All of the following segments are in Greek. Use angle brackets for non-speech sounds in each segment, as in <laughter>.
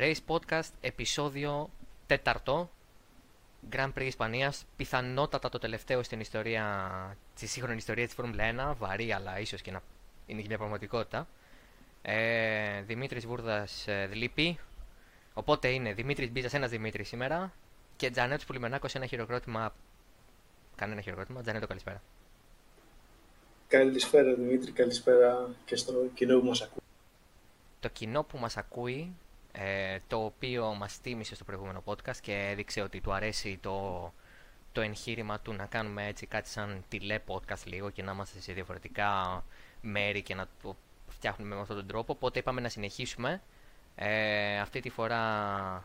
Race Podcast, επεισόδιο τέταρτο. Grand Prix Ισπανίας, πιθανότατα το τελευταίο στην ιστορία, στη σύγχρονη ιστορία της Φόρμουλα 1, βαρύ αλλά ίσως και να είναι και μια πραγματικότητα. Ε, Δημήτρης Βούρδας ε, Δλήπη, οπότε είναι Δημήτρης Μπίζας, ένας Δημήτρης σήμερα και Τζανέτος Πουλιμενάκος ένα χειροκρότημα, κανένα χειροκρότημα, Τζανέτο καλησπέρα. Καλησπέρα Δημήτρη, καλησπέρα και στο κοινό που μας ακούει. Το κοινό που μας ακούει ε, το οποίο μας τίμησε στο προηγούμενο podcast και έδειξε ότι του αρέσει το, το εγχείρημα του να κάνουμε έτσι κάτι σαν τηλέ podcast λίγο και να είμαστε σε διαφορετικά μέρη και να το φτιάχνουμε με αυτόν τον τρόπο. Οπότε είπαμε να συνεχίσουμε. Ε, αυτή τη φορά...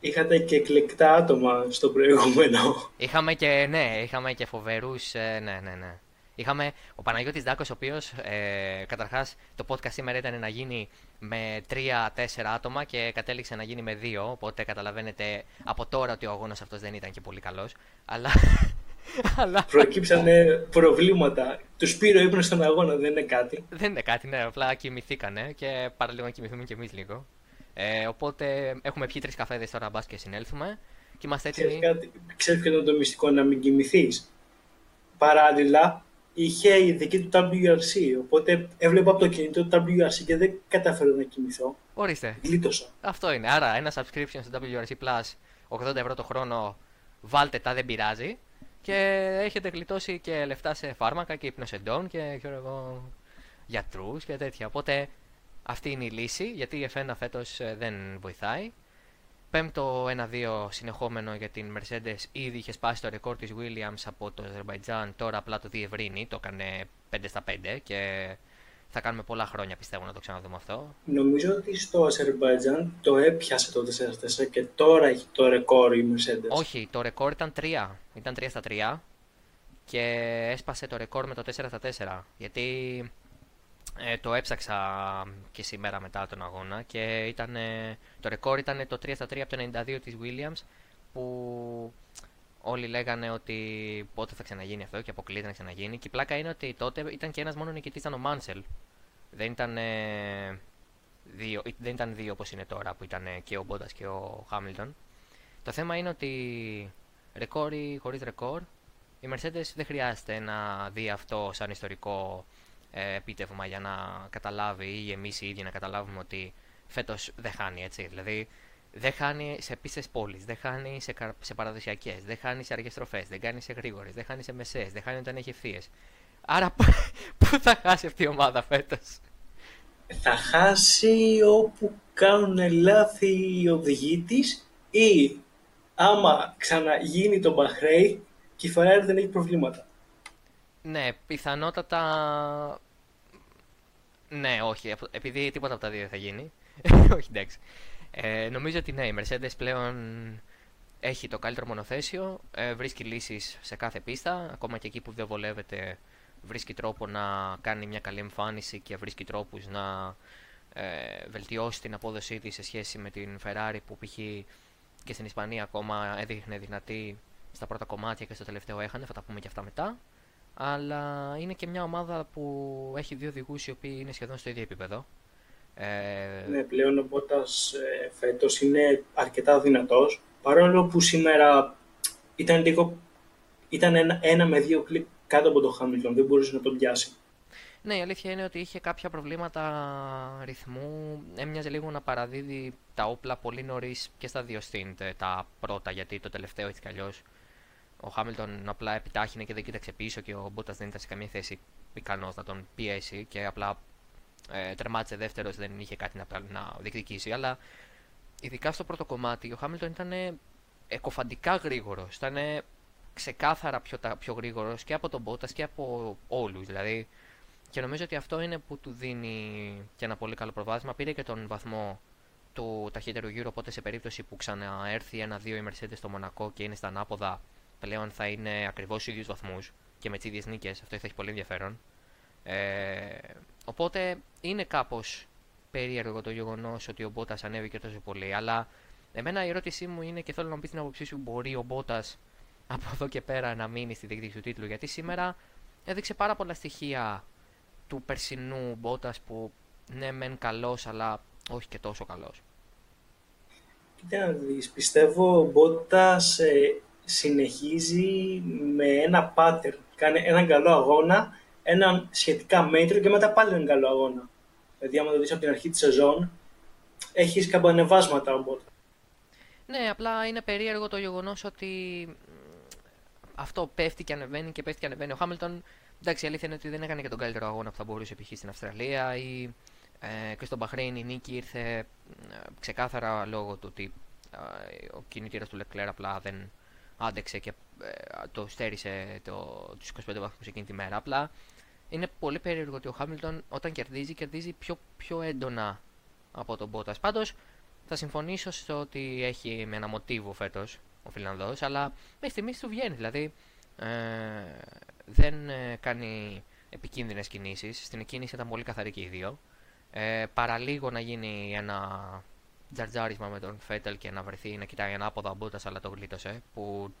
Είχατε και εκλεκτά άτομα στο προηγούμενο. Είχαμε και, ναι, είχαμε και φοβερούς, ε, ναι, ναι, ναι. Είχαμε ο Παναγιώτης Δάκος, ο οποίος ε, καταρχάς το podcast σήμερα ήταν να γίνει με 3-4 άτομα και κατέληξε να γίνει με 2. Οπότε καταλαβαίνετε από τώρα ότι ο αγώνας αυτός δεν ήταν και πολύ καλός. Αλλά. <laughs> αλλά... Προκύψανε προβλήματα. Τους πήρε ο ύπνος στον αγώνα, δεν είναι κάτι. Δεν είναι κάτι, ναι. Απλά κοιμηθήκανε και παραλίγο να κοιμηθούμε κι εμείς λίγο. Ε, οπότε έχουμε πιει τρεις καφέδες τώρα μπας και συνέλθουμε. Και είμαστε έτοιμοι. Ξέρεις ποιο είναι το μυστικό να μην κοιμηθείς; Παράλληλα, είχε η δική του WRC. Οπότε έβλεπα από το κινητό του WRC και δεν κατάφερα να κοιμηθώ. Ορίστε. Γλίτωσα. Αυτό είναι. Άρα ένα subscription στο WRC Plus 80 ευρώ το χρόνο. Βάλτε τα, δεν πειράζει. Και έχετε γλιτώσει και λεφτά σε φάρμακα και υπνοσεντών και ξέρω εγώ γιατρούς και τέτοια. Οπότε αυτή είναι η λύση γιατί η F1 φέτος ε, δεν βοηθάει. Πέμπτο 1-2 συνεχόμενο για την Mercedes. Ήδη είχε σπάσει το ρεκόρ της Williams από το Αζερβαϊτζάν. Τώρα απλά το διευρύνει. Το έκανε 5 στα 5 και θα κάνουμε πολλά χρόνια πιστεύω να το ξαναδούμε αυτό. Νομίζω ότι στο Αζερβαϊτζάν το έπιασε το 4-4 και τώρα έχει το ρεκόρ η Mercedes. Όχι, το ρεκόρ ήταν 3. Ήταν 3 στα 3 και έσπασε το ρεκόρ με το 4 στα 4. Γιατί ε, το έψαξα και σήμερα μετά τον αγώνα και ήταν, το ρεκόρ ήταν το 3 στα 3 από το 92 της Williams που όλοι λέγανε ότι πότε θα ξαναγίνει αυτό και αποκλείεται να ξαναγίνει. Και η πλάκα είναι ότι τότε ήταν και ένας μόνο νικητής ήταν ο Μάνσελ δεν ήταν δύο, δεν ήταν δύο όπως είναι τώρα που ήταν και ο Μπόντας και ο Χάμιλτον το θέμα είναι ότι ρεκόρ ή χωρίς ρεκόρ η Mercedes δεν χρειάζεται να δει αυτό σαν ιστορικό ε, επίτευγμα για να καταλάβει ή εμείς οι ίδιοι να καταλάβουμε ότι φέτος δεν χάνει έτσι. Δηλαδή δεν χάνει σε πίστες πόλη, δεν χάνει σε, σε παραδοσιακές, δεν χάνει σε αργές στροφές, δεν κάνει σε γρήγορες, δεν χάνει σε μεσαίε, δεν χάνει όταν έχει ευθείες. Άρα <laughs> πού θα χάσει αυτή η ομάδα φέτος; Θα χάσει όπου κάνουν λάθη οι οδηγοί της ή άμα ξαναγίνει το Μπαχρέι και η Ferrari δεν έχει προβλήματα. Ναι, πιθανότατα ναι, όχι, επειδή τίποτα από τα δύο θα γίνει. <laughs> όχι, εντάξει. Ε, νομίζω ότι ναι, η Mercedes πλέον έχει το καλύτερο μονοθέσιο, ε, βρίσκει λύσεις σε κάθε πίστα, ακόμα και εκεί που δεν βολεύεται βρίσκει τρόπο να κάνει μια καλή εμφάνιση και βρίσκει τρόπους να ε, βελτιώσει την απόδοσή της σε σχέση με την Ferrari που π.χ. και στην Ισπανία ακόμα έδειχνε δυνατή στα πρώτα κομμάτια και στο τελευταίο έχανε, θα τα πούμε και αυτά μετά αλλά είναι και μια ομάδα που έχει δύο οδηγού οι οποίοι είναι σχεδόν στο ίδιο επίπεδο. Ε... Ναι, πλέον ο Μπότας ε, φέτος είναι αρκετά δυνατός, παρόλο που σήμερα ήταν λίγο ήταν ένα, ένα με δύο κλικ κάτω από το Χάμιλτον, δεν μπορούσε να τον πιάσει. Ναι, η αλήθεια είναι ότι είχε κάποια προβλήματα ρυθμού. Έμοιαζε λίγο να παραδίδει τα όπλα πολύ νωρίς και στα δύο στint, τα πρώτα, γιατί το τελευταίο έτσι κι αλλιώς ο Χάμιλτον απλά επιτάχυνε και δεν κοίταξε πίσω και ο Μπότα δεν ήταν σε καμία θέση ικανός να τον πιέσει και απλά ε, τερμάτισε δεύτερος, δεν είχε κάτι να, να διεκδικήσει. Αλλά ειδικά στο πρώτο κομμάτι ο Χάμιλτον ήταν εκοφαντικά γρήγορος. Ήταν ξεκάθαρα πιο, πιο γρήγορος και από τον Μπότα και από όλους. Δηλαδή, και νομίζω ότι αυτό είναι που του δίνει και ένα πολύ καλό προβάδισμα. Πήρε και τον βαθμό του ταχύτερου γύρω, οπότε σε περίπτωση που ξαναέρθει ένα-δύο η Mercedes στο Μονακό και είναι στα ανάποδα, πλέον θα είναι ακριβώς στους ίδιους βαθμούς και με τις ίδιες νίκες. Αυτό θα έχει πολύ ενδιαφέρον. Ε, οπότε είναι κάπως περίεργο το γεγονός ότι ο Μπότας ανέβηκε τόσο πολύ. Αλλά εμένα η ερώτησή μου είναι και θέλω να μου πεις την άποψή σου: Μπορεί ο Μπότας από εδώ και πέρα να μείνει στη διεκδίκηση του τίτλου. Γιατί σήμερα έδειξε πάρα πολλά στοιχεία του περσινού Μπότας που ναι, μεν καλός, αλλά όχι και τόσο καλός. Κοίτα να δεις, πιστεύω ο Μπότας ε, συνεχίζει με ένα pattern. Κάνει έναν καλό αγώνα, έναν σχετικά μέτρο και μετά πάλι έναν καλό αγώνα. Δηλαδή, άμα το δεις από την αρχή της σεζόν, έχεις καμπανεβάσματα ο Μπότας. Ναι, απλά είναι περίεργο το γεγονός ότι αυτό πέφτει και ανεβαίνει και πέφτει και ανεβαίνει. Ο Χάμιλτον, εντάξει, η αλήθεια είναι ότι δεν έκανε και τον καλύτερο αγώνα που θα μπορούσε π.χ. στην Αυστραλία ή ε, και στον Μπαχρέιν η νίκη ήρθε ε, ξεκάθαρα λόγω του ότι ε, ο κινητήρας του Λεκλέρ απλά δεν άντεξε και ε, το στέρισε το, τους 25 βαθμούς εκείνη τη μέρα. Απλά είναι πολύ περίεργο ότι ο Χάμιλτον όταν κερδίζει, κερδίζει πιο, πιο έντονα από τον Μπότας. Πάντως θα συμφωνήσω στο ότι έχει με ένα μοτίβο φέτος ο Φιλανδός, αλλά μέχρι στιγμής του βγαίνει. Δηλαδή ε, δεν ε, κάνει επικίνδυνες κινήσεις. Στην εκκίνηση ήταν πολύ καθαρή και οι δύο. Ε, παραλίγο να γίνει ένα τζαρτζάρισμα με τον Φέτελ και να βρεθεί να κοιτάει ανάποδα ο Μπότα, αλλά το γλίτωσε. Που...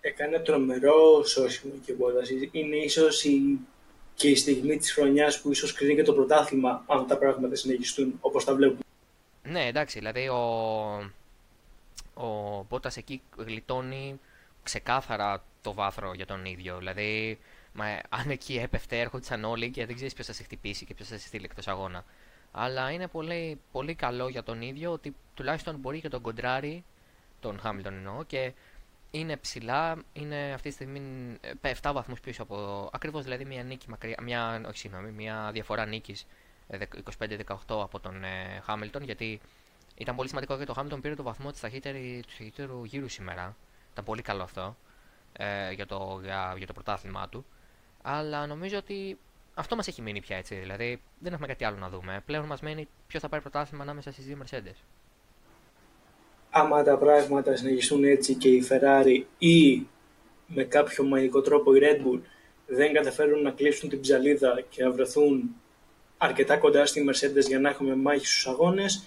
Έκανε τρομερό σώσιμο και ο Μπότα. Είναι ίσως η... και η στιγμή της χρονιάς που ίσως κρίνει και το πρωτάθλημα, αν τα πράγματα συνεχιστούν όπως τα βλέπουμε. Ναι, εντάξει, δηλαδή ο, ο Μπότας εκεί γλιτώνει ξεκάθαρα το βάθρο για τον ίδιο. Δηλαδή, μα, αν εκεί έπεφτε, έρχονταν όλοι και δεν ξέρεις ποιος θα σε χτυπήσει και ποιος θα σε στείλει εκτός αγώνα. Αλλά είναι πολύ, πολύ καλό για τον ίδιο ότι τουλάχιστον μπορεί και τον κοντράρει, τον Χάμιλτον εννοώ, και είναι ψηλά, είναι αυτή τη στιγμή 7 ε, βαθμούς πίσω από. Ακριβώς δηλαδή μια νίκη μακριά, μια, όχι συγγνώμη, μια διαφορά νίκης 25-18 από τον Χάμιλτον, γιατί ήταν πολύ σημαντικό γιατί το Χάμιλτον πήρε το βαθμό της του ταχύτερου γύρου σήμερα. Ήταν πολύ καλό αυτό ε, για, το, για, για το πρωτάθλημά του. Αλλά νομίζω ότι αυτό μας έχει μείνει πια έτσι. Δηλαδή δεν έχουμε κάτι άλλο να δούμε. Πλέον μας μένει ποιος θα πάρει πρωτάθλημα ανάμεσα στις δύο Mercedes. Άμα τα πράγματα συνεχιστούν έτσι και η Ferrari ή με κάποιο μαγικό τρόπο η Red Bull δεν καταφέρουν να κλείσουν την ψαλίδα και να βρεθούν αρκετά κοντά στη Mercedes για να έχουμε μάχη στους αγώνες.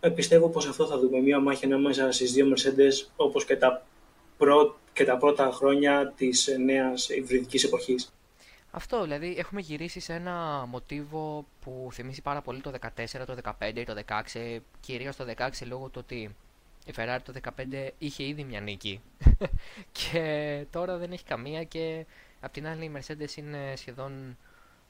Ε, πιστεύω πως αυτό θα δούμε, μια μάχη ανάμεσα στις δύο Mercedes όπως και τα, πρω... και τα πρώτα χρόνια της νέας υβριδικής εποχής. Αυτό, δηλαδή έχουμε γυρίσει σε ένα μοτίβο που θυμίζει πάρα πολύ το 14, το 15 το 16, κυρίως το 16 λόγω του ότι η Ferrari το 15 είχε ήδη μια νίκη. <laughs> Και τώρα δεν έχει καμία και απ' την άλλη η Mercedes είναι σχεδόν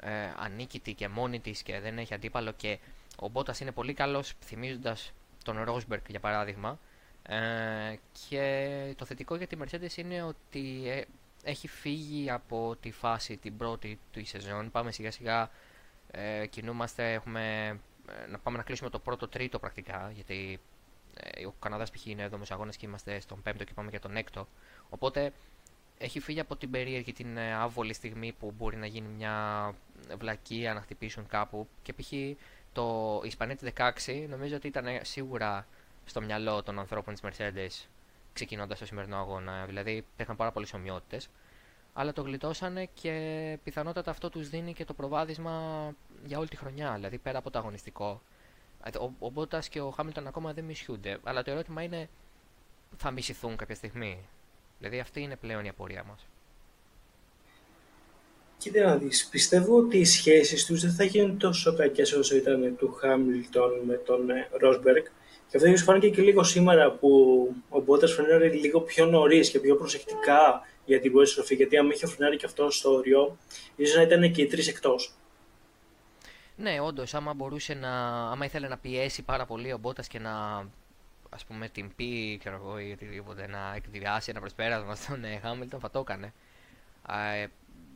ε, ανίκητη και μόνη της και δεν έχει αντίπαλο και ο Μπότας είναι πολύ καλός θυμίζοντας τον Ρόσμπερκ για παράδειγμα. Ε, και το θετικό για τη Mercedes είναι ότι ε, έχει φύγει από τη φάση την πρώτη του σεζόν πάμε σιγά σιγά ε, κινούμαστε έχουμε ε, να πάμε να κλείσουμε το πρώτο τρίτο πρακτικά γιατί ε, ο Καναδάς π.χ. είναι εδώ αγώνες και είμαστε στον πέμπτο και πάμε για τον έκτο οπότε έχει φύγει από την περίεργη την ε, άβολη στιγμή που μπορεί να γίνει μια βλακεία να χτυπήσουν κάπου και π.χ. το Ισπανέτη 16 νομίζω ότι ήταν σίγουρα στο μυαλό των ανθρώπων της Mercedes ξεκινώντας το σημερινό αγώνα. Δηλαδή υπήρχαν πάρα πολλές ομοιότητες. Αλλά το γλιτώσανε και πιθανότατα αυτό τους δίνει και το προβάδισμα για όλη τη χρονιά. Δηλαδή πέρα από το αγωνιστικό. Ο, ο Μπότας και ο Χάμιλτον ακόμα δεν μισιούνται. Αλλά το ερώτημα είναι θα μισηθούν κάποια στιγμή; Δηλαδή αυτή είναι πλέον η απορία μας. Κοίτα να δεις, πιστεύω ότι οι σχέσεις τους δεν θα γίνουν τόσο κακές όσο ήταν του Χάμιλτον με τον Ρόσμπεργκ. Και αυτό ίσως φάνηκε και λίγο σήμερα που ο Μπότας φρενάρει λίγο πιο νωρίς και πιο προσεκτικά για την πρώτη στροφή. Γιατί αν είχε φρενάρει και αυτό στο όριο, ίσως να ήταν και οι τρεις εκτός. Ναι, όντως, άμα μπορούσε να. άμα ήθελε να πιέσει πάρα πολύ ο Μπότας και να ας πούμε την πει ξέρω εγώ ή οτιδήποτε να εκδιάσει ένα προσπέρασμα στον ε, Χάμιλτον θα το έκανε ε,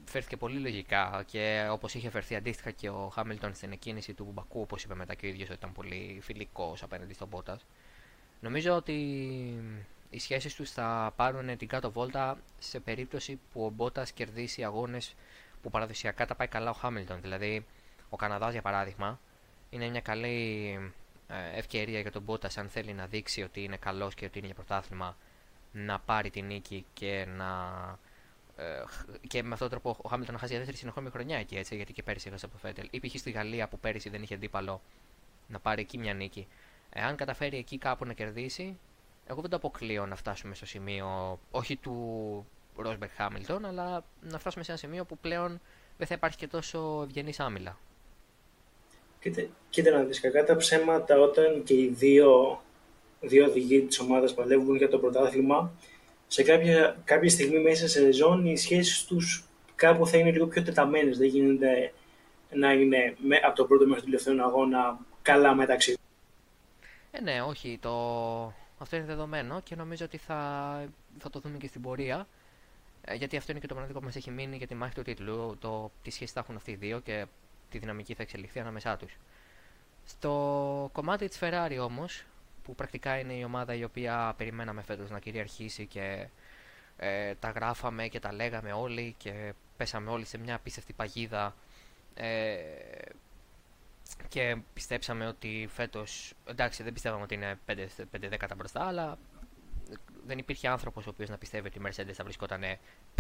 φέρθηκε πολύ λογικά και όπως είχε φερθεί αντίστοιχα και ο Χάμιλτον στην εκκίνηση του Μπακού όπως είπε μετά και ο ίδιος ότι ήταν πολύ φιλικός απέναντι στον Μπότας. Νομίζω ότι οι σχέσεις τους θα πάρουν την κάτω βόλτα σε περίπτωση που ο Μπότας κερδίσει αγώνες που παραδοσιακά τα πάει καλά ο Χάμιλτον. Δηλαδή ο Καναδάς για παράδειγμα είναι μια καλή ε, ευκαιρία για τον Μπότας αν θέλει να δείξει ότι είναι καλός και ότι είναι για πρωτάθλημα να πάρει την νίκη και να ε, και με αυτόν τον τρόπο ο Χάμιλτον να χάσει για δεύτερη συνεχόμενη χρονιά εκεί έτσι, γιατί και πέρυσι έχασε από το Φέτελ. Ή π.χ. στη Γαλλία που πέρυσι δεν είχε αντίπαλο να πάρει εκεί μια νίκη. Εάν καταφέρει εκεί κάπου να κερδίσει, εγώ δεν το αποκλείω να φτάσουμε στο σημείο όχι του Ρόσμπερκ Χάμιλτον, αλλά να φτάσουμε σε ένα σημείο που πλέον δεν θα υπάρχει και τόσο ευγενής άμυλα. Κοίτα, κοίτα να δεις, κακά τα ψέματα όταν και οι δύο δύο οδηγοί της ομάδας παλεύουν για το πρωτάθλημα, σε κάποια, κάποια στιγμή μέσα σε σεζόν οι σχέσεις τους κάπου θα είναι λίγο πιο τεταμένες. Δεν γίνεται να είναι με, από τον πρώτο μέχρι τον τελευταίο αγώνα καλά μεταξύ ε, ναι, όχι. Το... Αυτό είναι δεδομένο και νομίζω ότι θα, θα το δούμε και στην πορεία. Ε, γιατί αυτό είναι και το μοναδικό που μας έχει μείνει για τη μάχη του τίτλου. Το τις σχέση θα έχουν αυτοί οι δύο και τη δυναμική θα εξελιχθεί ανάμεσά τους. Στο κομμάτι της Ferrari όμως, που πρακτικά είναι η ομάδα η οποία περιμέναμε φέτος να κυριαρχήσει και ε, τα γράφαμε και τα λέγαμε όλοι και πέσαμε όλοι σε μια απίστευτη παγίδα ε, και πιστέψαμε ότι φέτος. Εντάξει, δεν πιστεύαμε ότι είναι 5, 5 δέκατα μπροστά, αλλά δεν υπήρχε άνθρωπος ο οποίος να πιστεύει ότι η Mercedes θα βρισκόταν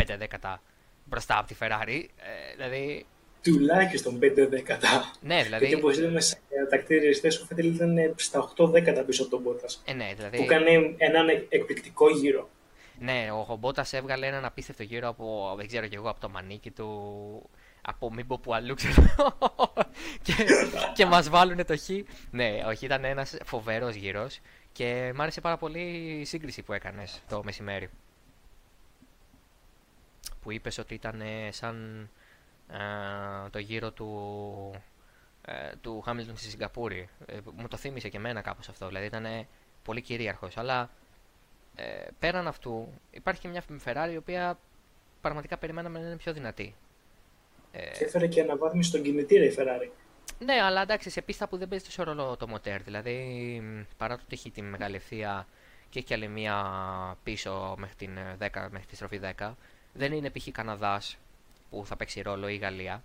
5 δέκατα μπροστά από τη Ferrari. Ε, δηλαδή. Τουλάχιστον 5 δέκατα. Ναι, δηλαδή. Και όπως είδαμε σε τακτήριε ο Φέτελ ήταν στα 8 δέκατα πίσω από τον Μπότας. Ε, ναι, δηλαδή. Που έκανε έναν εκπληκτικό γύρο. Ναι, ο Μπότας έβγαλε έναν απίστευτο γύρο από, δεν ξέρω και εγώ, από το μανίκι του από μην πω που αλλού ξέρω <laughs> και, και μας βάλουν το χ. Ναι, όχι, ήταν ένας φοβερός γύρος και μ' άρεσε πάρα πολύ η σύγκριση που έκανες το μεσημέρι. Που είπες ότι ήταν σαν το γύρο του, ε, του Χάμιλτον στη Σιγκαπούρη. Ε, μου το θύμισε και εμένα κάπως αυτό, δηλαδή ήταν πολύ κυρίαρχος, αλλά ε, πέραν αυτού υπάρχει και μια Ferrari η οποία πραγματικά περιμέναμε να είναι πιο δυνατή. Και έφερε και αναβάθμιση στον κινητήρα η Ferrari. Ναι, αλλά εντάξει, σε πίστα που δεν παίζει τόσο ρόλο το μοτέρ. Δηλαδή, παρά το ότι έχει τη μεγάλη ευθεία και έχει άλλη μία πίσω μέχρι, την 10, μέχρι τη στροφή 10, δεν είναι π.χ. Καναδάς που θα παίξει ρόλο ή Γαλλία.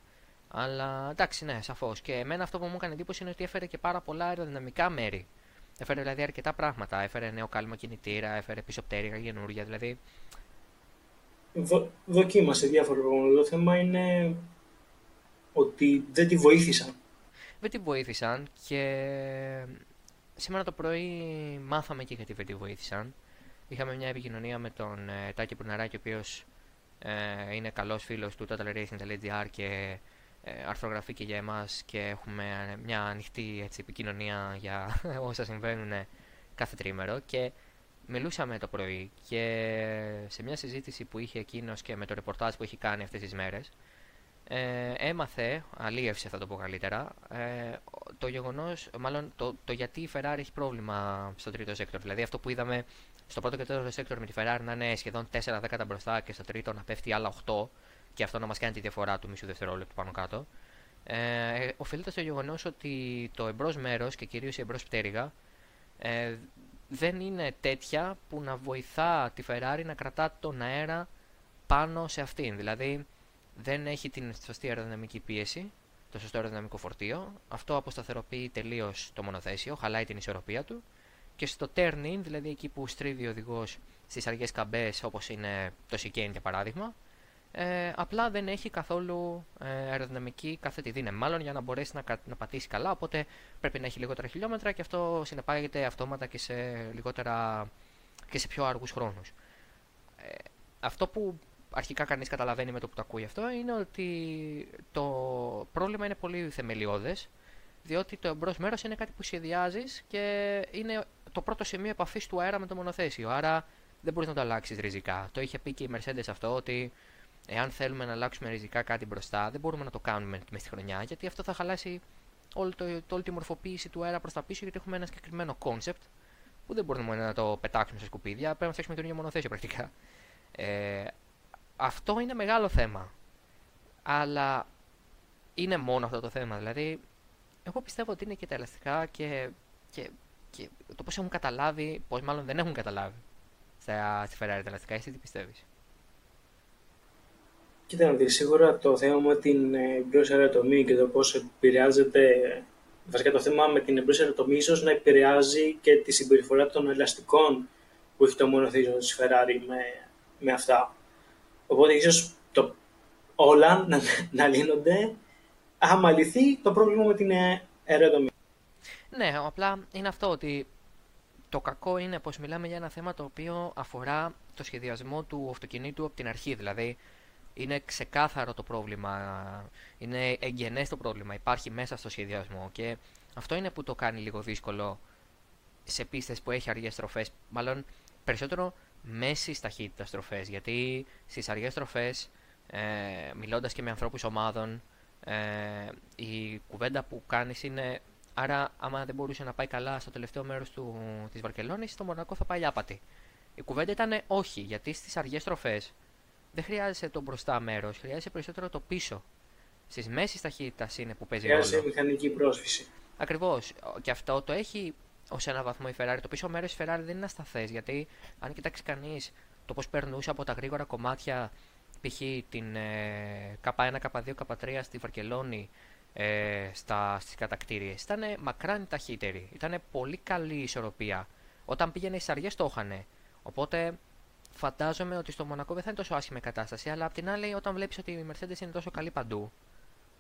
Αλλά εντάξει, ναι, σαφώς. Και εμένα αυτό που μου έκανε εντύπωση είναι ότι έφερε και πάρα πολλά αεροδυναμικά μέρη. Έφερε δηλαδή αρκετά πράγματα. Έφερε νέο κάλυμο κινητήρα, έφερε πίσω πτέρυγα καινούργια. Δηλαδή. Δο, δοκίμασε διάφορα πράγματα. Το θέμα είναι ότι δεν τη βοήθησαν. Δεν τη βοήθησαν και σήμερα το πρωί μάθαμε και γιατί δεν τη βοήθησαν. Είχαμε μια επικοινωνία με τον ε, Τάκη Προυναράκη, ο οποίος ε, είναι καλός φίλος του totalracing.gr και ε, αρθρογραφεί και για εμάς και έχουμε μια ανοιχτή έτσι, επικοινωνία για <laughs> όσα συμβαίνουν κάθε τριήμερο. Και μιλούσαμε το πρωί και σε μια συζήτηση που είχε εκείνος και με το ρεπορτάζ που έχει κάνει αυτές τις μέρες, ε, έμαθε, αλίευσε θα το πω καλύτερα, ε, το γεγονός, μάλλον το, το γιατί η Ferrari έχει πρόβλημα στο τρίτο sector. Δηλαδή αυτό που είδαμε στο πρώτο και τέταρτο sector με τη Ferrari να είναι σχεδόν 4 δέκατα μπροστά και στο τρίτο να πέφτει άλλα 8 και αυτό να μας κάνει τη διαφορά του μισού δευτερόλεπτου πάνω κάτω. Ε, οφείλεται στο γεγονός ότι το εμπρός μέρος και κυρίως η εμπρός πτέρυγα ε, δεν είναι τέτοια που να βοηθά τη Ferrari να κρατά τον αέρα πάνω σε αυτήν. Δηλαδή, δεν έχει την σωστή αεροδυναμική πίεση, το σωστό αεροδυναμικό φορτίο. Αυτό αποσταθεροποιεί τελείως το μονοθέσιο, χαλάει την ισορροπία του. Και στο turning, δηλαδή εκεί που στρίβει ο οδηγός στις αργές καμπές, όπως είναι το chicane για παράδειγμα, ε, απλά δεν έχει καθόλου ε, αεροδυναμική κάθετη δύναμη. Μάλλον για να μπορέσει να, να πατήσει καλά, οπότε πρέπει να έχει λιγότερα χιλιόμετρα και αυτό συνεπάγεται αυτόματα και σε, λιγότερα, και σε πιο αργού χρόνους. Ε, αυτό που αρχικά κανείς καταλαβαίνει με το που το ακούει αυτό είναι ότι το πρόβλημα είναι πολύ θεμελιώδες διότι το εμπρός μέρος είναι κάτι που σχεδιάζεις και είναι το πρώτο σημείο επαφής του αέρα με το μονοθέσιο. Άρα δεν μπορείς να το αλλάξεις ριζικά. Το είχε πει και η Mercedes αυτό ότι εάν θέλουμε να αλλάξουμε ριζικά κάτι μπροστά δεν μπορούμε να το κάνουμε μες στη χρονιά γιατί αυτό θα χαλάσει όλη, το, το, όλη τη μορφοποίηση του αέρα προς τα πίσω γιατί έχουμε ένα συγκεκριμένο concept που δεν μπορούμε να το πετάξουμε σε σκουπίδια. Πρέπει να φτιάξουμε καινούργιο μονοθέσιο πρακτικά. Ε, αυτό είναι μεγάλο θέμα. Αλλά είναι μόνο αυτό το θέμα. Δηλαδή, εγώ πιστεύω ότι είναι και τα ελαστικά και, και, και το πώς έχουν καταλάβει, πώς μάλλον δεν έχουν καταλάβει στα, στη Ferrari τα ελαστικά. Εσύ τι πιστεύεις; Κοίτα να δεις, σίγουρα το θέμα με την εμπρός αεροτομή και το πώς επηρεάζεται, βασικά το θέμα με την εμπρός αεροτομή ίσως να επηρεάζει και τη συμπεριφορά των ελαστικών που έχει το μονοθήσιο της Ferrari με, με αυτά. Οπότε ίσως το, όλα να, να λύνονται άμα λυθεί το πρόβλημα με την αεροδομή. Ναι, απλά είναι αυτό ότι το κακό είναι πως μιλάμε για ένα θέμα το οποίο αφορά το σχεδιασμό του αυτοκινήτου από την αρχή. Δηλαδή είναι ξεκάθαρο το πρόβλημα, είναι εγγενές το πρόβλημα, υπάρχει μέσα στο σχεδιασμό και αυτό είναι που το κάνει λίγο δύσκολο σε πίστες που έχει αργές στροφές. Μάλλον περισσότερο μέση ταχύτητας στροφές. Γιατί στις αργές στροφές, ε, μιλώντας και με ανθρώπους ομάδων, ε, η κουβέντα που κάνεις είναι. Άρα, άμα δεν μπορούσε να πάει καλά στο τελευταίο μέρος της Βαρκελόνης, στο Μονακό θα πάει άπατη. Η κουβέντα ήταν όχι, γιατί στις αργές στροφέ δεν χρειάζεσαι το μπροστά μέρος, χρειάζεσαι περισσότερο το πίσω. Στις μέση ταχύτητας είναι που παίζει ρόλο. Χρειάζεσαι μηχανική πρόσφυση. Ακριβώς. Και αυτό το έχει ως ένα βαθμό η Ferrari. Το πίσω μέρος τη Ferrari δεν είναι ασταθές. Γιατί αν κοιτάξει κανείς το πώς περνούσε από τα γρήγορα κομμάτια, π.χ. την ε, K1, K2, K3 στη Βαρκελόνη ε, στα, στις κατακτήριες ήταν μακράν ταχύτερη, ήταν πολύ καλή η ισορροπία όταν πήγαινε στι αργές το είχαν οπότε φαντάζομαι ότι στο Μονακό δεν θα είναι τόσο άσχημη κατάσταση αλλά απ' την άλλη όταν βλέπεις ότι η Mercedes είναι τόσο καλή παντού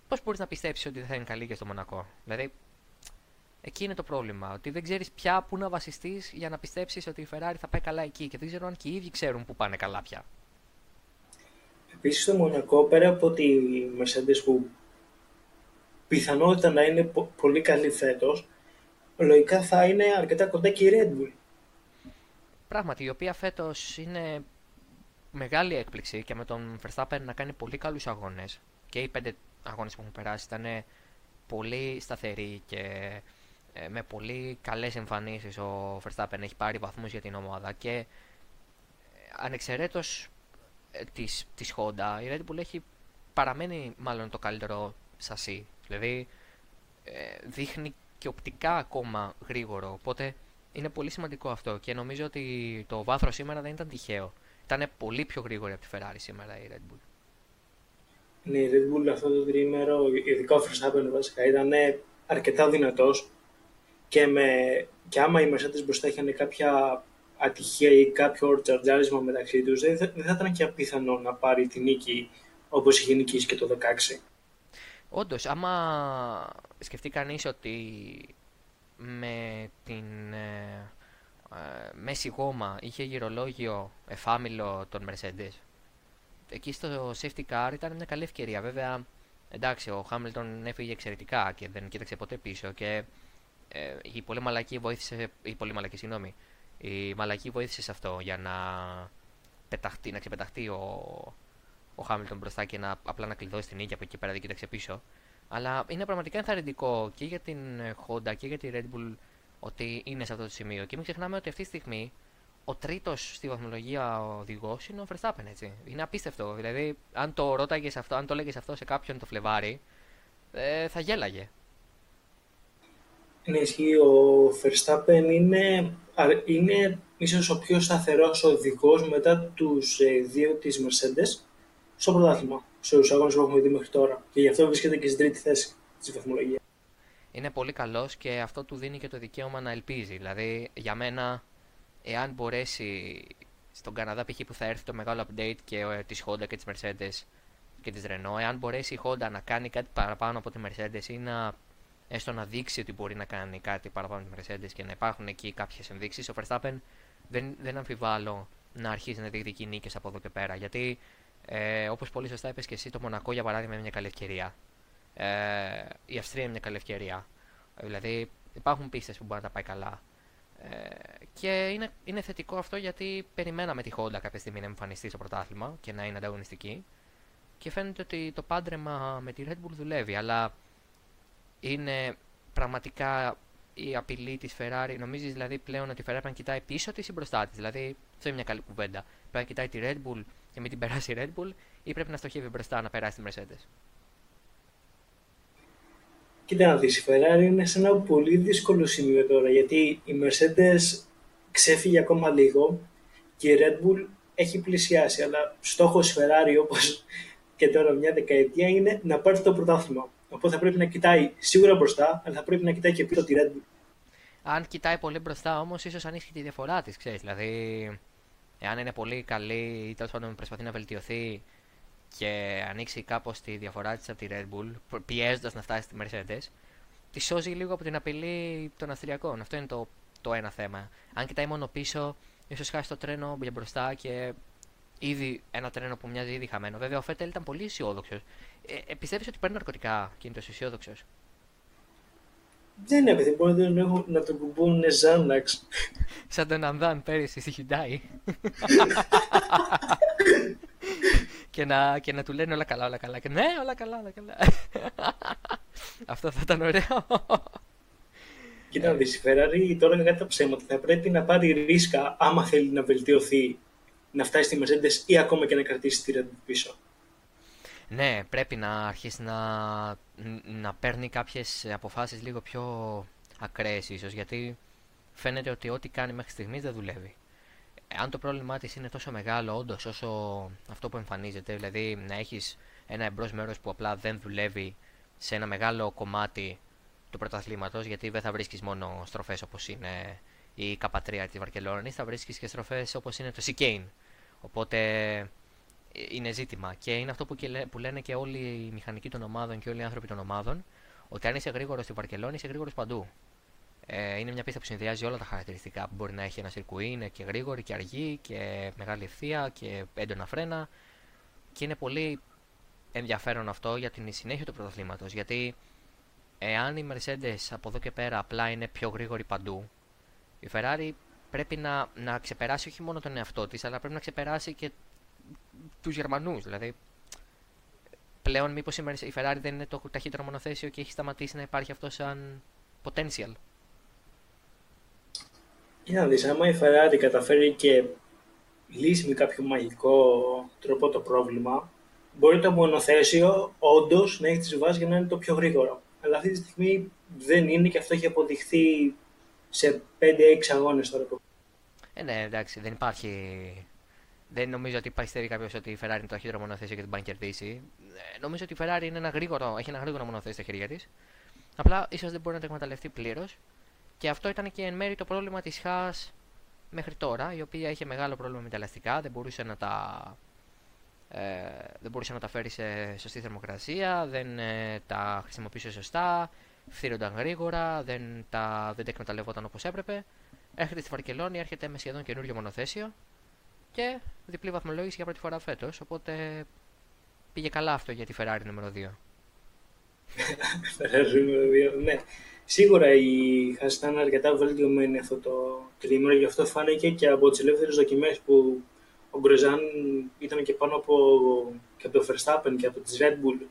πώς μπορείς να πιστέψεις ότι δεν θα είναι καλή και στο Μονακό; Δηλαδή Εκεί είναι το πρόβλημα. Ότι δεν ξέρεις πια πού να βασιστείς για να πιστέψεις ότι η Ferrari θα πάει καλά εκεί. Και δεν ξέρω αν και οι ίδιοι ξέρουν πού πάνε καλά πια. Επίσης στο Μονακό, πέρα από τη Mercedes που πιθανότητα να είναι πολύ καλή φέτος, λογικά θα είναι αρκετά κοντά και η Red Bull. Πράγματι, η οποία φέτος είναι μεγάλη έκπληξη και με τον Verstappen να κάνει πολύ καλούς αγώνες. Και οι πέντε αγώνες που έχουν περάσει ήταν πολύ σταθεροί και ε, με πολύ καλές εμφανίσεις ο Verstappen έχει πάρει βαθμούς για την ομάδα και ε, ανεξαιρέτως ε, της, της Honda η Red Bull έχει παραμένει μάλλον το καλύτερο σασί δηλαδή δείχνει και οπτικά ακόμα γρήγορο οπότε είναι πολύ σημαντικό αυτό και νομίζω ότι το βάθρο σήμερα δεν ήταν τυχαίο ήταν πολύ πιο γρήγορη από τη Ferrari σήμερα η Red Bull Ναι, η Red Bull αυτό το τρίμερο, ειδικά ο Verstappen βασικά, ήταν αρκετά δυνατός και, με, και άμα οι Mercedes μπροστά είχαν κάποια ατυχία ή κάποιο τσαρτζάρισμα μεταξύ τους, δεν, δεν θα ήταν και απίθανο να πάρει τη νίκη όπως είχε νικήσει και το 16. Όντως, άμα σκεφτεί κανείς ότι με την ε, ε, μέση γόμα είχε γυρολόγιο εφάμιλο των Mercedes, εκεί στο safety car ήταν μια καλή ευκαιρία. Βέβαια, εντάξει, ο Χάμιλτον έφυγε εξαιρετικά και δεν κοίταξε ποτέ πίσω και ε, η πολύ μαλακή βοήθησε, η πολύ μαλακή, συγγνώμη, η μαλακή βοήθησε σε αυτό για να πεταχτεί, να ξεπεταχτεί ο, ο Χάμιλτον μπροστά και να απλά να κλειδώσει την νίκη από εκεί πέρα δεν κοίταξε πίσω. Αλλά είναι πραγματικά ενθαρρυντικό και για την Honda και για τη Red Bull ότι είναι σε αυτό το σημείο. Και μην ξεχνάμε ότι αυτή τη στιγμή ο τρίτος στη βαθμολογία οδηγός είναι ο Verstappen, έτσι. Είναι απίστευτο. Δηλαδή, αν το ρώταγες αυτό, αν το έλεγε αυτό σε κάποιον το Φλεβάρι, ε, θα γέλαγε. Ναι, ισχύει. Ο Verstappen είναι, είναι ίσως ο πιο σταθερός οδηγός μετά τους ε, δύο της Mercedes στο πρωτάθλημα, στους αγώνες που έχουμε δει μέχρι τώρα. Και γι' αυτό βρίσκεται και στην τρίτη θέση της βαθμολογίας. Είναι πολύ καλός και αυτό του δίνει και το δικαίωμα να ελπίζει. Δηλαδή, για μένα, εάν μπορέσει στον Καναδά π.χ. που θα έρθει το μεγάλο update και ε, της Honda και της Mercedes και της Renault, εάν μπορέσει η Honda να κάνει κάτι παραπάνω από τη Mercedes ή να έστω να δείξει ότι μπορεί να κάνει κάτι παραπάνω τη Mercedes και να υπάρχουν εκεί κάποιες ενδείξεις, ο Verstappen δεν, δεν αμφιβάλλω να αρχίσει να διεκδικεί νίκες από εδώ και πέρα. Γιατί, ε, όπως πολύ σωστά είπες και εσύ, το Μονακό για παράδειγμα είναι μια καλή ευκαιρία. Ε, η Αυστρία είναι μια καλή ευκαιρία. Δηλαδή, υπάρχουν πίστες που μπορεί να τα πάει καλά. Ε, και είναι, είναι θετικό αυτό γιατί περιμέναμε τη Honda κάποια στιγμή να εμφανιστεί στο πρωτάθλημα και να είναι ανταγωνιστική. Και φαίνεται ότι το πάντρεμα με τη Red Bull δουλεύει. Αλλά είναι πραγματικά η απειλή της Ferrari. Νομίζεις δηλαδή πλέον ότι η Ferrari πρέπει να κοιτάει πίσω της ή μπροστά της; Δηλαδή, αυτό είναι μια καλή κουβέντα. Πρέπει να κοιτάει τη Red Bull και μην την περάσει η Red Bull, ή πρέπει να στοχεύει μπροστά να περάσει τη Mercedes; Κοίτα να δεις, η Ferrari είναι σε ένα πολύ δύσκολο σημείο τώρα, γιατί η Mercedes ξέφυγε ακόμα λίγο και η Red Bull έχει πλησιάσει, αλλά στόχος Ferrari όπως και τώρα μια δεκαετία είναι να πάρει το πρωτάθλημα. Οπότε θα πρέπει να κοιτάει σίγουρα μπροστά, αλλά θα πρέπει να κοιτάει και πίσω τη Red Bull. Αν κοιτάει πολύ μπροστά όμως, ίσως ανοίξει τη διαφορά της, ξέρεις. Δηλαδή, εάν είναι πολύ καλή ή τέλος πάντων προσπαθεί να βελτιωθεί και ανοίξει κάπως τη διαφορά της από τη Red Bull, πιέζοντας να φτάσει στη Mercedes, τη σώζει λίγο από την απειλή των Αυστριακών. Αυτό είναι το, το ένα θέμα. Αν κοιτάει μόνο πίσω, ίσως χάσει το τρένο για μπροστά και ήδη ένα τρένο που μοιάζει ήδη χαμένο. Βέβαια, ο Φέτελ ήταν πολύ αισιόδοξος. Ε, ε, πιστεύεις ότι παίρνει ναρκωτικά και είναι τόσο αισιόδοξος; Δεν είναι παιδί, μπορεί να, να τον κουμπούν Ζάναξ. Σαν τον Ανδάν πέρυσι στη Hyundai. και, να, και να του λένε όλα καλά, όλα καλά. Και ναι, όλα καλά, όλα καλά. Αυτό θα ήταν ωραίο. Κοίτα, η Ferrari τώρα κάτι τα ψέματα. Θα πρέπει να πάρει ρίσκα άμα θέλει να βελτιωθεί, να φτάσει στη Mercedes ή ακόμα και να κρατήσει τη Red πίσω. Ναι, πρέπει να αρχίσει να, να παίρνει κάποιες αποφάσεις λίγο πιο ακραίες ίσως, γιατί φαίνεται ότι ό,τι κάνει μέχρι στιγμής δεν δουλεύει. Αν το πρόβλημά της είναι τόσο μεγάλο όντως όσο αυτό που εμφανίζεται, δηλαδή να έχεις ένα εμπρός μέρος που απλά δεν δουλεύει σε ένα μεγάλο κομμάτι του πρωταθλήματος, γιατί δεν θα βρίσκεις μόνο στροφές όπως είναι η Καπατρία της Βαρκελόνης, θα βρίσκεις και στροφές όπως είναι το Σικέιν. Οπότε είναι ζήτημα. Και είναι αυτό που, που λένε και όλοι οι μηχανικοί των ομάδων και όλοι οι άνθρωποι των ομάδων, ότι αν είσαι γρήγορος στη Βαρκελόνη, είσαι γρήγορος παντού. Ε, είναι μια πίστα που συνδυάζει όλα τα χαρακτηριστικά που μπορεί να έχει ένας σιρκουί. Είναι και γρήγορη και αργή και μεγάλη ευθεία και έντονα φρένα. Και είναι πολύ ενδιαφέρον αυτό για την συνέχεια του πρωταθλήματος. Γιατί εάν η Mercedes από εδώ και πέρα απλά είναι πιο γρήγορη παντού, η Ferrari πρέπει να, να ξεπεράσει όχι μόνο τον εαυτό της, αλλά πρέπει να ξεπεράσει και τους Γερμανούς. Δηλαδή, πλέον μήπως η Ferrari δεν είναι το ταχύτερο μονοθέσιο και έχει σταματήσει να υπάρχει αυτό σαν potential; Για να δεις, άμα η Ferrari καταφέρει και λύσει με κάποιο μαγικό τρόπο το πρόβλημα, μπορεί το μονοθέσιο όντως να έχει τις βάσεις για να είναι το πιο γρήγορο. Αλλά αυτή τη στιγμή δεν είναι και αυτό έχει αποδειχθεί σε 5-6 αγώνες τώρα. Ε, ναι, εντάξει, δεν υπάρχει δεν νομίζω ότι πιστεύει κάποιος ότι η Ferrari είναι το ταχύτερο μονοθέσιο και την πάει να κερδίσει. Ε, νομίζω ότι η Ferrari είναι ένα γρήγορο, έχει ένα γρήγορο μονοθέσιο στα χέρια της. Απλά ίσως δεν μπορεί να το εκμεταλλευτεί πλήρως. Και αυτό ήταν και εν μέρει το πρόβλημα της Χά μέχρι τώρα, η οποία είχε μεγάλο πρόβλημα με τα ελαστικά, δεν μπορούσε να τα, ε, δεν μπορούσε να τα φέρει σε σωστή θερμοκρασία, δεν ε, τα χρησιμοποίησε σωστά, φθύρονταν γρήγορα, δεν τα, δεν τα εκμεταλλευόταν όπως έπρεπε. Έρχεται στη Βαρκελόνη, έρχεται με σχεδόν καινούριο μονοθέσιο και διπλή βαθμολόγηση για πρώτη φορά φέτος. Οπότε πήγε καλά αυτό για τη Ferrari νούμερο 2. Ferrari νούμερο 2, ναι. Σίγουρα η Haas ήταν αρκετά βελτιωμένη αυτό το τρίμηνο, γι' αυτό φάνηκε και από τις ελεύθερες δοκιμές που ο Γκροζάν ήταν και πάνω από, και από το Verstappen και από τη Red Bull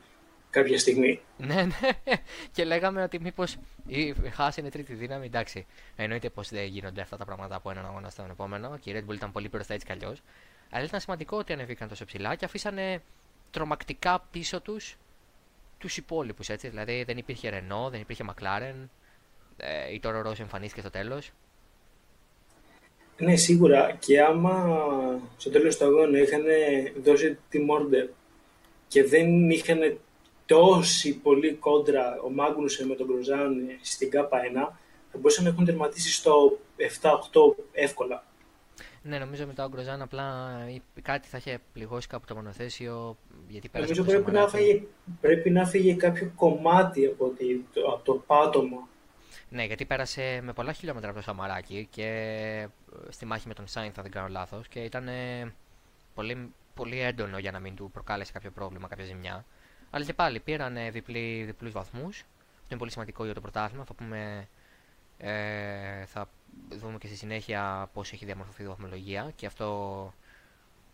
κάποια στιγμή. Ναι, ναι. Και λέγαμε ότι μήπως η Haas είναι τρίτη δύναμη. Εντάξει, εννοείται πως δεν γίνονται αυτά τα πράγματα από έναν αγώνα στον επόμενο. Και η Red Bull ήταν πολύ μπροστά έτσι κι αλλιώς. Αλλά ήταν σημαντικό ότι ανεβήκαν τόσο ψηλά και αφήσανε τρομακτικά πίσω τους τους υπόλοιπους. Δηλαδή δεν υπήρχε Renault, δεν υπήρχε McLaren. Ε, η Toro Rosso εμφανίστηκε στο τέλος. Ναι, σίγουρα. Και άμα στο τέλος του αγώνα είχαν δώσει τη Μόρντερ και δεν είχαν τόση πολύ κόντρα ο Μάγνουσεν με τον Γκροζάν στην ΚΑΠΑ 1, θα μπορούσαν να έχουν τερματίσει στο 7-8 εύκολα. Ναι, νομίζω μετά ο Γκροζάν απλά κάτι θα είχε πληγώσει κάπου το μονοθέσιο. Γιατί νομίζω πρέπει να, φύγει, πρέπει να φύγει κάποιο κομμάτι από, το, από το πάτωμα. Ναι, γιατί πέρασε με πολλά χιλιόμετρα από το Σαμαράκι και ε, στη μάχη με τον Σάιν, θα δεν κάνω λάθος, και ήταν πολύ, πολύ έντονο για να μην του προκάλεσε κάποιο πρόβλημα, κάποια ζημιά. Αλλά και πάλι πήραν διπλή, διπλούς βαθμούς. Αυτό είναι πολύ σημαντικό για το πρωτάθλημα. Θα, πούμε, ε, θα δούμε και στη συνέχεια πώς έχει διαμορφωθεί η βαθμολογία. Και αυτό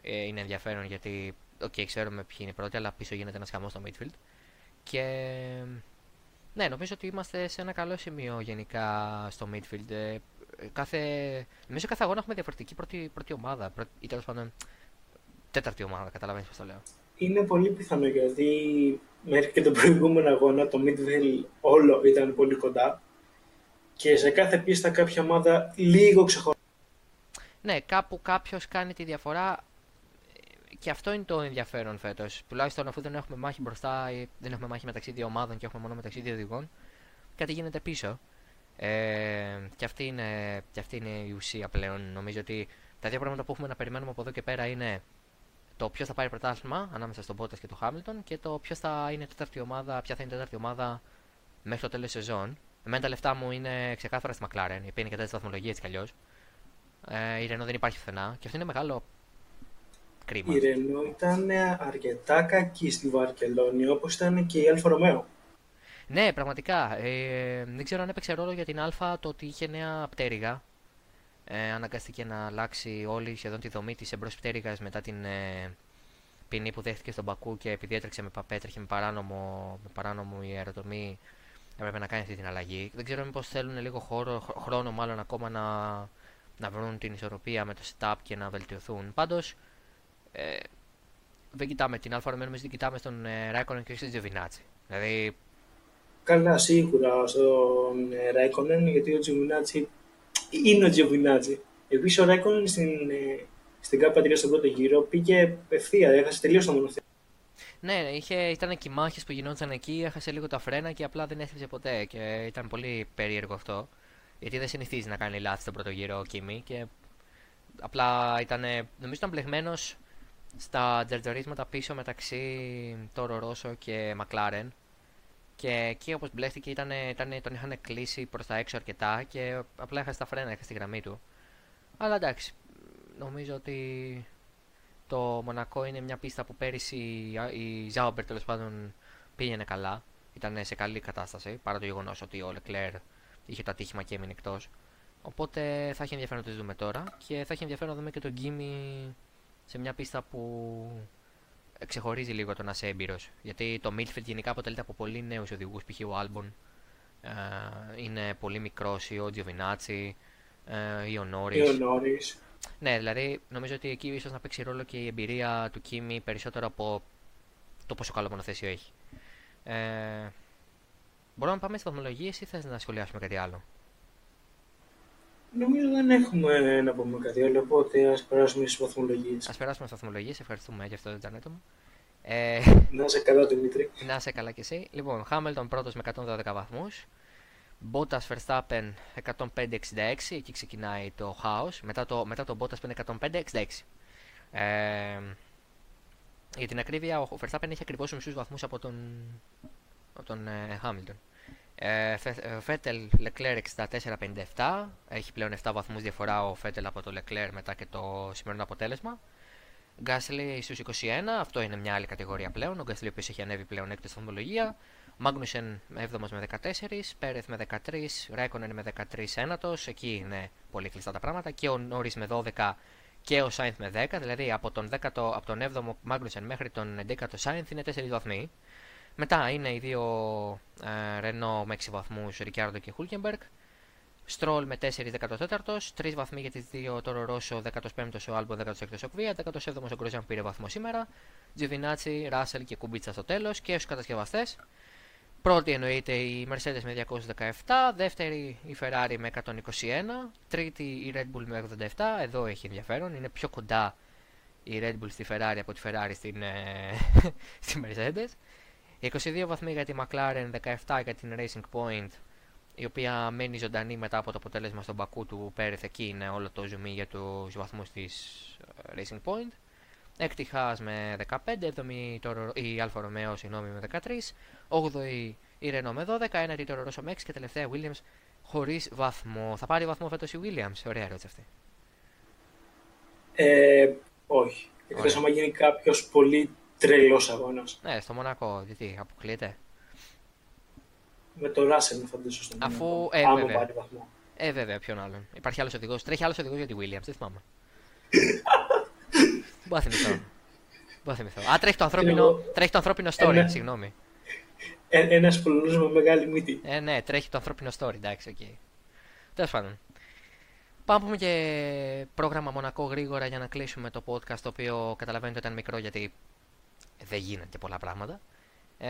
ε, είναι ενδιαφέρον γιατί okay, ξέρουμε ποιοι είναι πρώτοι, αλλά πίσω γίνεται ένας χαμός στο midfield. Και ναι, νομίζω ότι είμαστε σε ένα καλό σημείο γενικά στο midfield. Ε, κάθε, νομίζω κάθε αγώνα έχουμε διαφορετική πρώτη, πρώτη ομάδα. Πρώτη, ή τέλος πάντων τέταρτη ομάδα, καταλαβαίνεις πώς το λέω είναι πολύ πιθανό γιατί μέχρι και τον προηγούμενο αγώνα το Midvale όλο ήταν πολύ κοντά και σε κάθε πίστα κάποια ομάδα λίγο ξεχωρίζει. Ναι, κάπου κάποιος κάνει τη διαφορά και αυτό είναι το ενδιαφέρον φέτος. Τουλάχιστον αφού δεν έχουμε μάχη μπροστά ή δεν έχουμε μάχη μεταξύ δύο ομάδων και έχουμε μόνο μεταξύ δύο οδηγών, κάτι γίνεται πίσω. Ε, και, αυτή είναι, και αυτή είναι η ουσία πλέον. Νομίζω ότι τα δύο πράγματα που έχουμε να περιμένουμε από εδώ και πέρα είναι το ποιος θα πάρει πρωτάθλημα ανάμεσα στον Bottas και τον Hamilton και το ποιος θα είναι τέταρτη ομάδα, ποια θα είναι η τέταρτη ομάδα μέχρι το τέλος της σεζόν. Εμένα τα λεφτά μου είναι ξεκάθαρα στη McLaren, η οποία είναι τέταρτη βαθμολογία έτσι κι αλλιώς. Ε, η Renault δεν υπάρχει πουθενά και αυτό είναι μεγάλο κρίμα. Η Renault ήταν αρκετά κακή στη Βαρκελόνη όπως ήταν και η Alfa Romeo. Ναι, πραγματικά. Ε, δεν ξέρω αν έπαιξε ρόλο για την Α το ότι είχε νέα πτέρυγα. Ε, αναγκαστήκε να αλλάξει όλη σχεδόν τη δομή της εμπρός πτέρυγας μετά την ε, ποινή που δέχτηκε στον Πακού και επειδή έτρεξε με, παπέτρεχε με παράνομο, με παράνομο ιερωτομή έπρεπε να κάνει αυτή την αλλαγή. Δεν ξέρω μήπως θέλουν λίγο χώρο, χρόνο μάλλον ακόμα να, να βρουν την ισορροπία με το setup και να βελτιωθούν. Πάντως, ε, δεν κοιτάμε την Alfa Romeo, δεν κοιτάμε στον ε, Ράικονεν και στον Τζιοβινάτσι. Δηλαδή... Καλά, σίγουρα στον ε, Ράικονεν, γιατί ο Τζιοβινάτσι είναι ο Τζιοβινάτσι. Επίσης, ο Ράικονεν στην, ε, στην ΚΑΠΑ στον πρώτο γύρο πήγε ευθεία, έχασε τελείως το μονοθέσιο. Ναι, είχε, ήταν και μάχες που γινόταν εκεί, έχασε λίγο τα φρένα και απλά δεν έστρεψε ποτέ. Και ήταν πολύ περίεργο αυτό. Γιατί δεν συνηθίζει να κάνει λάθη στον πρώτο γύρο ο Κίμη και απλά ήταν, νομίζω ήταν μπλεγμένος στα τζερτζορίσματα πίσω μεταξύ Τόρο Ρώσο και Μακλάρεν. Και εκεί όπως μπλέχτηκε ήταν, ήταν, τον είχαν κλείσει προς τα έξω αρκετά και απλά έχασε τα φρένα, έχασε τη γραμμή του. Αλλά εντάξει, νομίζω ότι το Μονακό είναι μια πίστα που πέρυσι η Ζάουμπερ τέλος πάντων πήγαινε καλά. Ήταν σε καλή κατάσταση παρά το γεγονός ότι ο Λεκλέρ είχε το ατύχημα και έμεινε εκτός. Οπότε θα έχει ενδιαφέρον να το δούμε τώρα και θα έχει ενδιαφέρον να δούμε και τον Γκίμι σε μια πίστα που ξεχωρίζει λίγο το να είσαι έμπειρος. Γιατί το Milford γενικά αποτελείται από πολύ νέους οδηγούς, π.χ. ο Άλμπον ε, είναι πολύ μικρός, ή ο Τζιοβινάτσι, ε, ή ο Νόρις. Ναι, δηλαδή νομίζω ότι εκεί ίσως να παίξει ρόλο και η εμπειρία του Κίμη περισσότερο από το πόσο καλό μονοθέσιο έχει. Ε, μπορούμε να πάμε στι βαθμολογίε ή θες να σχολιάσουμε κάτι άλλο; Νομίζω δεν έχουμε να πούμε κάτι άλλο, οπότε ας περάσουμε στις βαθμολογίες. Α περάσουμε στις βαθμολογίες, ευχαριστούμε για αυτό το ήταν έτοιμο. Ε, να είσαι καλά, Δημήτρη. Να είσαι καλά κι εσύ. Λοιπόν, Χάμελτον πρώτος με 112 βαθμούς. Bottas Verstappen 105-66, εκεί ξεκινάει το χάος. Μετά το, μετά το Bottas που είναι 105-66. Ε, για την ακρίβεια, ο Verstappen έχει ακριβώς μισούς βαθμούς από τον, από τον ε, Hamilton. Ε, Φέτελ Leclerc 64-57, έχει πλέον 7 βαθμούς διαφορά ο Φέτελ από το Leclerc μετά και το σημερινό αποτέλεσμα. Γκάσλι στους 21, αυτό είναι μια άλλη κατηγορία πλέον. Ο Γκάσλι ο οποίος έχει ανέβει πλέον έκτη στην ομολογία. Μάγνουσεν 7ο με 14, Πέρεθ με 13, Ρέκονεν με 13 ένατος, εκεί είναι πολύ κλειστά τα πράγματα, και ο Νόρι με 12 και ο Σάινθ με 10, δηλαδή από τον, 10ο, από τον 7ο Μάγνουσεν μέχρι τον 11ο Σάινθ είναι 4 βαθμοί. Μετά είναι οι δύο ε, Ρενό με 6 βαθμούς, Ρικιάρντο και Χούλκεμπεργκ. Στρόλ με 4 14ο, 3 βαθμοί για τις δύο Τόρο Ρώσο, 15ο ο Άλμπο, 16ο ο Κβία, 17ο ο Γκροζάν πήρε βαθμό σήμερα. Τζιβινάτσι, Ράσελ και Κουμπίτσα στο τέλος και στους κατασκευαστές. Πρώτη εννοείται η Mercedes με 217, δεύτερη η Ferrari με 121, τρίτη η Red Bull με 87, εδώ έχει ενδιαφέρον, είναι πιο κοντά η Red Bull στη Ferrari από τη Ferrari στην, ε, <laughs> στη Mercedes. 22 βαθμοί για τη McLaren, 17 για την Racing Point, η οποία μένει ζωντανή μετά από το αποτέλεσμα στον Πακού του Πέρεθ, εκεί είναι όλο το ζουμί για τους βαθμούς της ε, Racing Point. Έκτη Haas με 15, 7η η Alfa Romeo συγγνώμη με 13, 8η η Renault με 12, 9η Toro Rosso με 6 και τελευταία Williams χωρίς βαθμό. Θα πάρει βαθμό φέτος η Williams, ωραία ερώτηση αυτή. Ε, όχι. Εκτός άμα γίνει κάποιος πολύ τρελός αγώνας. Ναι, στο Μονακό, γιατί αποκλείεται. Με το Russell φαντάζομαι στο Αφού, ε, βέβαια. πάρει βαθμό. Ε, βέβαια, ποιον άλλον. Υπάρχει άλλος οδηγός. Τρέχει άλλος οδηγός για τη Williams, δεν θυμάμαι. Μπορώ να θυμηθώ. Μπορώ να θυμηθώ. Α, τρέχει το ανθρώπινο, τρέχει το ανθρώπινο story, ένα... συγγνώμη. Ε, Ένας Πολωνός με μεγάλη μύτη. Ε, ναι, τρέχει το ανθρώπινο story, εντάξει, OK. Okay. Τέλος πάντων. Πάμε πούμε και πρόγραμμα Μονακό γρήγορα για να κλείσουμε το podcast το οποίο καταλαβαίνετε ήταν μικρό γιατί δεν γίνανε και πολλά πράγματα. Ε...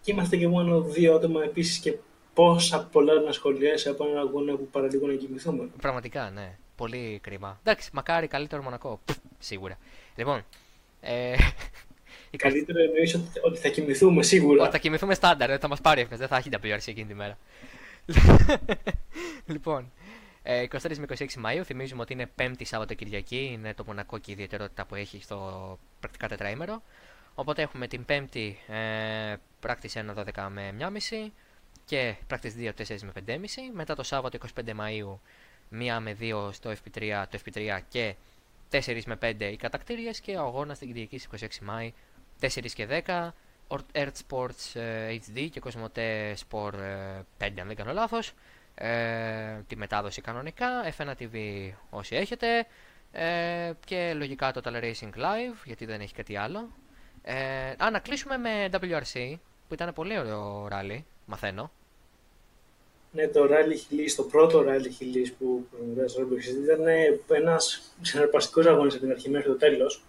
Και είμαστε και μόνο δύο άτομα επίσης και πόσα πολλά να σχολιάσει από έναν αγώνα που παραλίγο να κοιμηθούμε. Πραγματικά, ναι. Πολύ κρίμα. Εντάξει, μακάρι καλύτερο Μονακό. Σίγουρα. Λοιπόν. Ε... <laughs> Καλύτερο εννοείς ότι, θα κοιμηθούμε σίγουρα. Ότι θα κοιμηθούμε στάνταρ, δεν θα μας πάρει εύκολα. Δεν θα έχει WRC εκείνη τη μέρα. <laughs> λοιπόν. 23 με 26 Μαΐου θυμίζουμε ότι είναι 5η Σαββατοκυριακή, είναι το Μονακό και η ιδιαιτερότητα που έχει στο πρακτικά τετραήμερο. Οπότε έχουμε την 5η ε, πράκτης 1 12 με 1,5 και πράκτης 2 4 με 5,5. Μετά το Σάββατο 25 Μαΐου 1 με 2 στο FP3, το FP3 και 4 με 5 οι κατακτήριες και ο αγώνας στην Κυριακή 26 Μάη 4 και 10 Earth Sports HD και Cosmote Sport 5 αν δεν κάνω λάθος ε, τη μετάδοση κανονικά, F1 TV όσοι έχετε ε, και λογικά το Total Racing Live γιατί δεν έχει κάτι άλλο. Ε, α, να κλείσουμε με WRC που ήταν πολύ ωραίο ράλι, μαθαίνω. Ναι, το Rally Hills, το πρώτο Rally Hills που προηγουμένως ήταν ένας συναρπαστικός αγώνας από την αρχή μέχρι το τέλος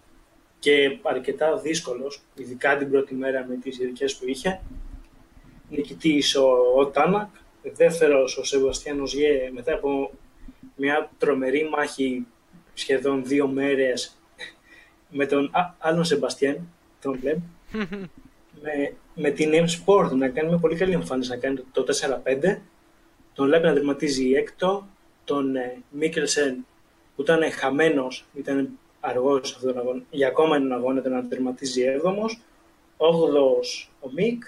και αρκετά δύσκολος, ειδικά την πρώτη μέρα με τις ειδικέ που είχε. Νικητής ο, ο Τάνακ, δεύτερος ο Σεβαστιάνος Γε μετά από μια τρομερή μάχη σχεδόν δύο μέρες με τον άλλον Σεμπαστιάν, τον Πλεμ, <laughs> με, με την M Sport να κάνει μια πολύ καλή εμφάνιση, να κάνει το 4-5, τον Λέμπ να δερματίζει έκτο, τον ε, Μίκελσεν που ήταν χαμένος, ήταν αργός σε αυτόν τον αγώνα, για ακόμα έναν αγώνα να τερματίζει έβδομος, όγδοος ο Μικ,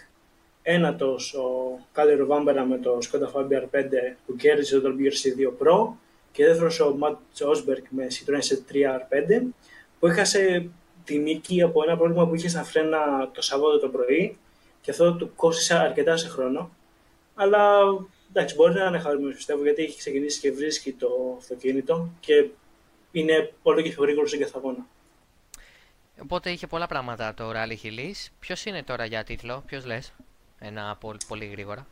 ένατος ο Κάλερ Βάμπερα με το Skoda Fabia R5 που κέρδισε το WRC 2 Pro και δεύτερος ο Ματ Osberg με Citroën C3 R5 που έχασε τη νίκη από ένα πρόβλημα που είχε στα φρένα το Σαββάτο το πρωί και αυτό του κόστησε αρκετά σε χρόνο. Αλλά εντάξει, μπορεί να είναι χαρούμενο πιστεύω γιατί έχει ξεκινήσει και βρίσκει το αυτοκίνητο και είναι όλο και πιο γρήγορος σε κάθε αγώνα. Οπότε είχε πολλά πράγματα το Rally Hills. Ποιος είναι τώρα για τίτλο, ποιος λες, ένα πολύ, πολύ γρήγορα.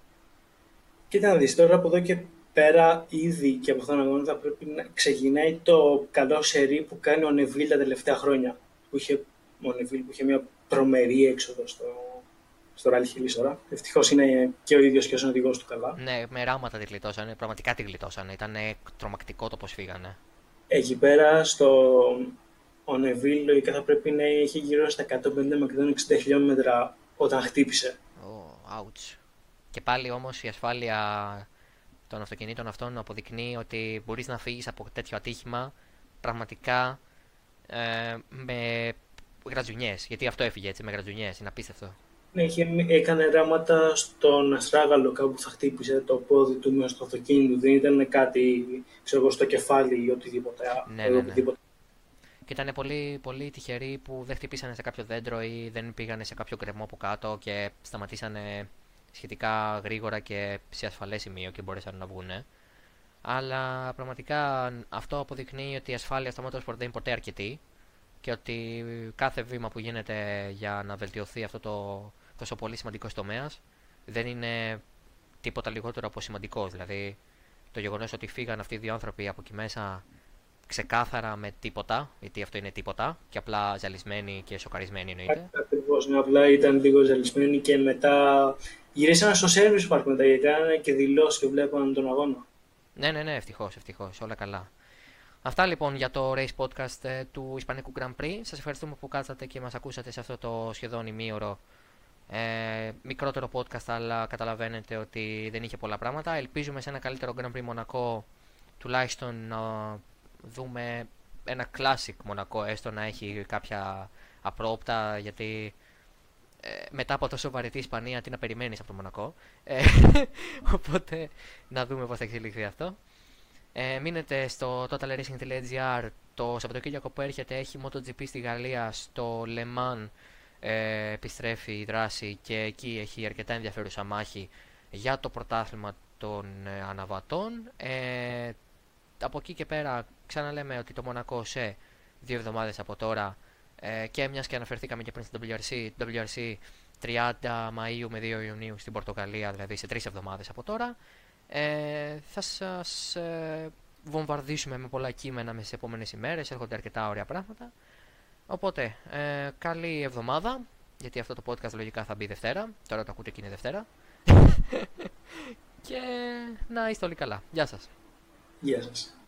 Κοίτα να δεις, τώρα από εδώ και πέρα ήδη και από αυτόν τον αγώνα θα πρέπει να ξεκινάει το καλό σερί που κάνει ο Νεβίλ τα τελευταία χρόνια. Που είχε, ο Νεβίλ που είχε μια τρομερή έξοδο στο, στο Rally Hills τώρα. Ευτυχώς είναι και ο ίδιος και ο οδηγό του καλά. Ναι, με ράματα τη γλιτώσανε. Πραγματικά τη γλιτώσανε. Ήταν τρομακτικό το πώς φύγανε. Εκεί πέρα στο. Ο Νεβίλ λογικά θα πρέπει να είχε γύρω στα 150 με 160 χιλιόμετρα όταν χτύπησε. Oh, ouch. Και πάλι όμως η ασφάλεια των αυτοκινήτων αυτών αποδεικνύει ότι μπορείς να φύγεις από τέτοιο ατύχημα πραγματικά ε, με γρατζουνιές. Γιατί αυτό έφυγε έτσι, με γρατζουνιές, είναι απίστευτο. Ναι, είχε, έκανε ράματα στον αστράγαλο κάπου που θα χτύπησε το πόδι του μέσα στο αυτοκίνητο. Δεν ήταν κάτι, ξέρω στο κεφάλι ή οτιδήποτε. Ναι, ναι, ναι. Και ήταν πολύ, πολύ τυχεροί που δεν χτυπήσανε σε κάποιο δέντρο ή δεν πήγανε σε κάποιο κρεμό από κάτω και σταματήσανε σχετικά γρήγορα και σε ασφαλές σημείο και μπορέσαν να βγουν. Αλλά πραγματικά αυτό αποδεικνύει ότι η ασφάλεια στο motorsport δεν είναι ποτέ αρκετή και ότι κάθε βήμα που γίνεται για να βελτιωθεί αυτό το τόσο πολύ σημαντικός τομέας δεν είναι τίποτα λιγότερο από σημαντικό. Δηλαδή, το γεγονός ότι φύγαν αυτοί οι δύο άνθρωποι από εκεί μέσα ξεκάθαρα με τίποτα, γιατί αυτό είναι τίποτα, και απλά ζαλισμένοι και σοκαρισμένοι εννοείται. Ακριβώς, ναι, απλά ήταν λίγο ζαλισμένοι και μετά γυρίσανε στο service park μετά, γιατί ήταν και δηλώσεις και βλέπαν τον αγώνα. Ναι, ναι, ναι, ευτυχώς, ευτυχώς, όλα καλά. Αυτά λοιπόν για το race podcast ε, του Ισπανικού Grand Prix. Σας ευχαριστούμε που κάτσατε και μας ακούσατε σε αυτό το σχεδόν ημίωρο ε, μικρότερο podcast, αλλά καταλαβαίνετε ότι δεν είχε πολλά πράγματα. Ελπίζουμε σε ένα καλύτερο Grand Prix Μονακό τουλάχιστον να δούμε ένα classic Μονακό, έστω να έχει κάποια απρόπτα, γιατί ε, μετά από τόσο βαρετή Ισπανία τι να περιμένεις από το Μονακό. Ε, <laughs> οπότε να δούμε πώς θα εξελιχθεί αυτό. Ε, μείνετε στο totalracing.gr το Σαββατοκύριακο που έρχεται έχει MotoGP στη Γαλλία στο Le Mans ε, επιστρέφει η δράση και εκεί έχει αρκετά ενδιαφέρουσα μάχη για το πρωτάθλημα των ε, αναβατών. Ε, από εκεί και πέρα ξαναλέμε ότι το Μονακό σε δύο εβδομάδες από τώρα ε, και μιας και αναφερθήκαμε και πριν στην WRC, WRC 30 Μαΐου με 2 Ιουνίου στην Πορτογαλία, δηλαδή σε τρεις εβδομάδες από τώρα, ε, θα σας ε, βομβαρδίσουμε με πολλά κείμενα μες τις επόμενες ημέρες, έρχονται αρκετά ωραία πράγματα. Οπότε, ε, καλή εβδομάδα, γιατί αυτό το podcast λογικά θα μπει Δευτέρα, τώρα το ακούτε και είναι Δευτέρα. <laughs> και να είστε όλοι καλά. Γεια σας. Γεια σας.